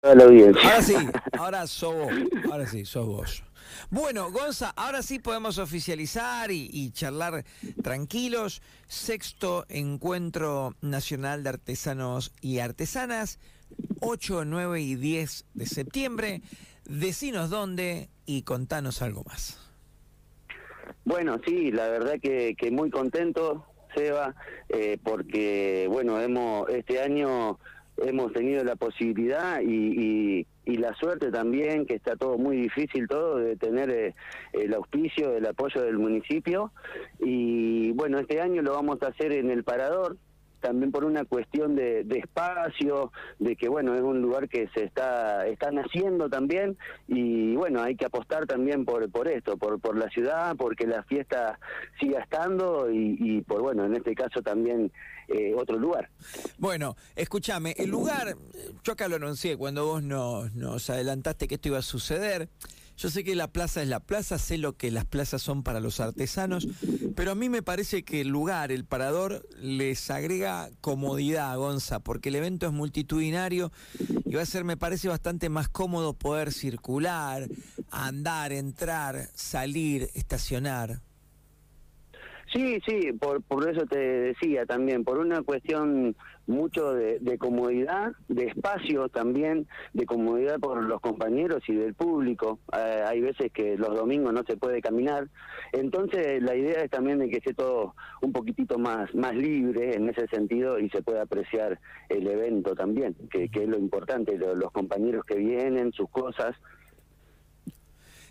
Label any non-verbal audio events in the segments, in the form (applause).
Ahora sí, (laughs) ahora sos vos. Ahora sí, sos vos. Bueno, Gonza, ahora sí podemos oficializar y, charlar tranquilos. Sexto Encuentro Nacional de Artesanos y Artesanas, 8, 9 y 10 de septiembre. Decinos dónde y contanos algo más. Bueno, sí, la verdad que, muy contento, Seba, eh, porque, bueno, hemos este año hemos tenido la posibilidad y, y, la suerte también, que está todo muy difícil todo, de tener eh, el auspicio, el apoyo del municipio. Y bueno, este año lo vamos a hacer en el Parador, también por una cuestión de, espacio, de que bueno, es un lugar que se está, está naciendo también y bueno, hay que apostar también por, por esto, por, por la ciudad, porque la fiesta siga estando y, por bueno, en este caso también eh, otro lugar. Bueno, escúchame, el lugar, yo acá lo anuncié cuando vos nos, nos adelantaste que esto iba a suceder. Yo sé que la plaza es la plaza, sé lo que las plazas son para los artesanos, pero a mí me parece que el lugar, el parador, les agrega comodidad, Gonza, porque el evento es multitudinario y va a ser, me parece, bastante más cómodo poder circular, andar, entrar, salir, estacionar. Sí, sí, por, por eso te decía también, por una cuestión mucho de, comodidad, de espacio también, de comodidad por los compañeros y del público. Eh, hay veces que los domingos no se puede caminar, entonces la idea es también de que esté todo un poquitito más, más libre en ese sentido y se pueda apreciar el evento también, que, que es lo importante, los compañeros que vienen, sus cosas,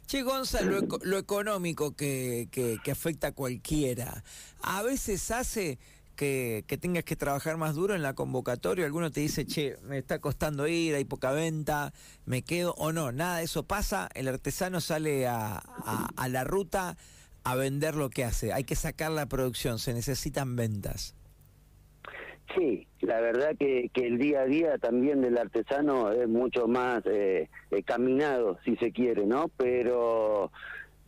Che, Gonza, lo, económico que, que, afecta a cualquiera, a veces hace que, que, tengas que trabajar más duro en la convocatoria. Alguno te dice, che, me está costando ir, hay poca venta, me quedo o no. Nada de eso pasa. El artesano sale a, a la ruta a vender lo que hace. Hay que sacar la producción, se necesitan ventas. Sí, la verdad que, que, el día a día también del artesano es mucho más eh, eh caminado, si se quiere, ¿no? Pero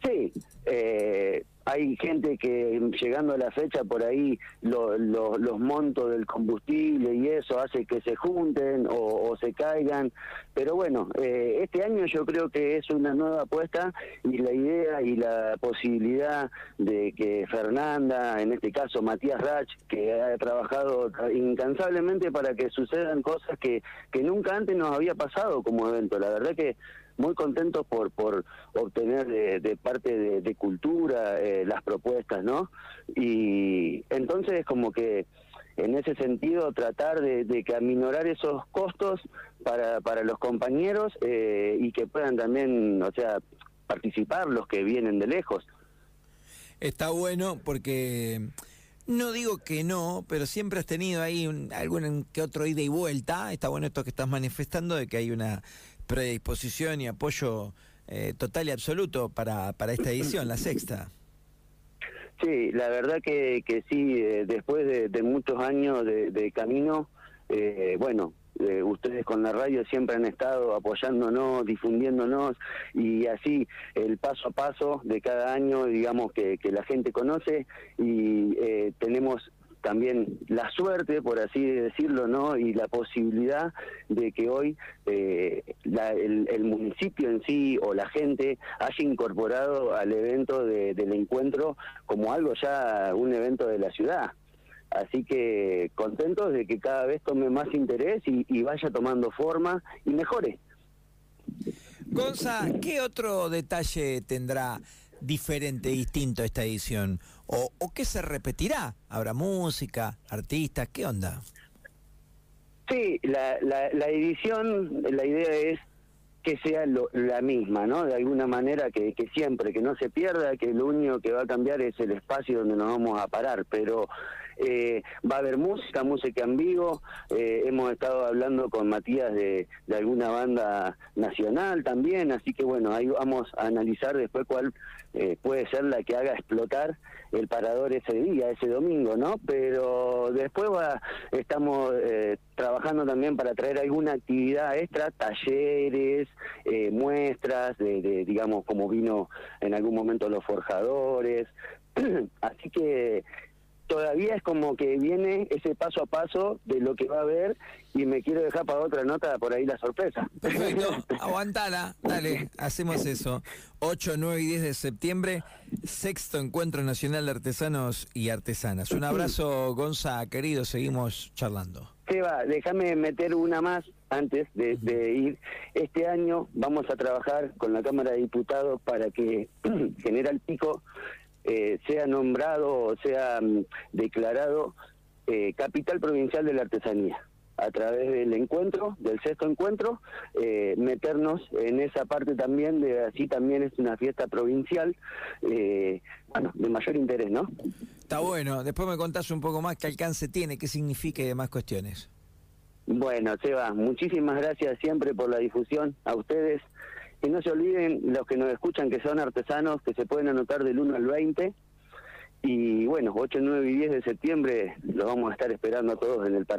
sí, eh, hay gente que llegando a la fecha por ahí los montos del combustible y eso hace que se junten o, se caigan, pero bueno, eh, este año yo creo que es una nueva apuesta y la idea y la posibilidad de que Fernanda, en este caso Matías Rach, que ha trabajado incansablemente para que sucedan cosas que, que nunca antes nos había pasado como evento, la verdad que muy contentos por, por obtener de, parte de, cultura eh, las propuestas, ¿no? Y entonces como que en ese sentido tratar de, que aminorar esos costos para, para los compañeros eh, y que puedan también, o sea, participar los que vienen de lejos. Está bueno porque no digo que no, pero siempre has tenido ahí un, algún que otro ida y vuelta. Está bueno esto que estás manifestando de que hay una predisposición y apoyo eh, total y absoluto para, para esta edición, la sexta. Sí, la verdad que, que sí, eh, después de, muchos años de, camino, eh, bueno, ustedes con la radio siempre han estado apoyándonos, difundiéndonos y así el paso a paso de cada año, digamos, que, que la gente conoce y tenemos también la suerte, por así decirlo, ¿no? Y la posibilidad de que hoy eh, el, municipio en sí o la gente haya incorporado al evento del encuentro como algo ya, un evento de la ciudad. Así que contentos de que cada vez tome más interés y, y vaya tomando forma y mejore. Gonza, ¿qué otro detalle tendrá diferente, distinto esta edición? ¿O, o qué se repetirá? ¿Habrá música, artistas? ¿Qué onda? Sí, la, la, la edición, la idea es que sea la misma, ¿no? De alguna manera que, que, siempre, que no se pierda, que lo único que va a cambiar es el espacio donde nos vamos a parar, pero eh, va a haber música, música en vivo, eh, hemos estado hablando con Matías de, alguna banda nacional también, así que bueno, ahí vamos a analizar después cuál eh, puede ser la que haga explotar el parador ese día, ese domingo, ¿no? Pero después va, estamos trabajando también para traer alguna actividad extra, talleres, muestras de, de, digamos, como vino en algún momento los forjadores, (clears throat) así que todavía es como que viene ese paso a paso de lo que va a haber y me quiero dejar para otra nota por ahí la sorpresa. Perfecto, (laughs) aguantala, dale, hacemos eso. 8, 9 y 10 de septiembre, sexto encuentro nacional de artesanos y artesanas. Un abrazo, Gonza, querido, seguimos charlando. Seba, déjame meter una más antes de, de, ir. Este año vamos a trabajar con la Cámara de Diputados para que (clears throat) General Pico eh, sea nombrado o sea mm, declarado eh, capital provincial de la artesanía a través del encuentro, del sexto encuentro, eh, meternos en esa parte también, de así también es una fiesta provincial, bueno, de mayor interés, ¿no? Está bueno, después me contás un poco más qué alcance tiene, qué significa y demás cuestiones. Bueno, Seba, muchísimas gracias siempre por la difusión, a ustedes, y no se olviden los que nos escuchan que son artesanos, que se pueden anotar del 1 al 20. Y bueno, 8, 9 y 10 de septiembre los vamos a estar esperando a todos en el Paraná.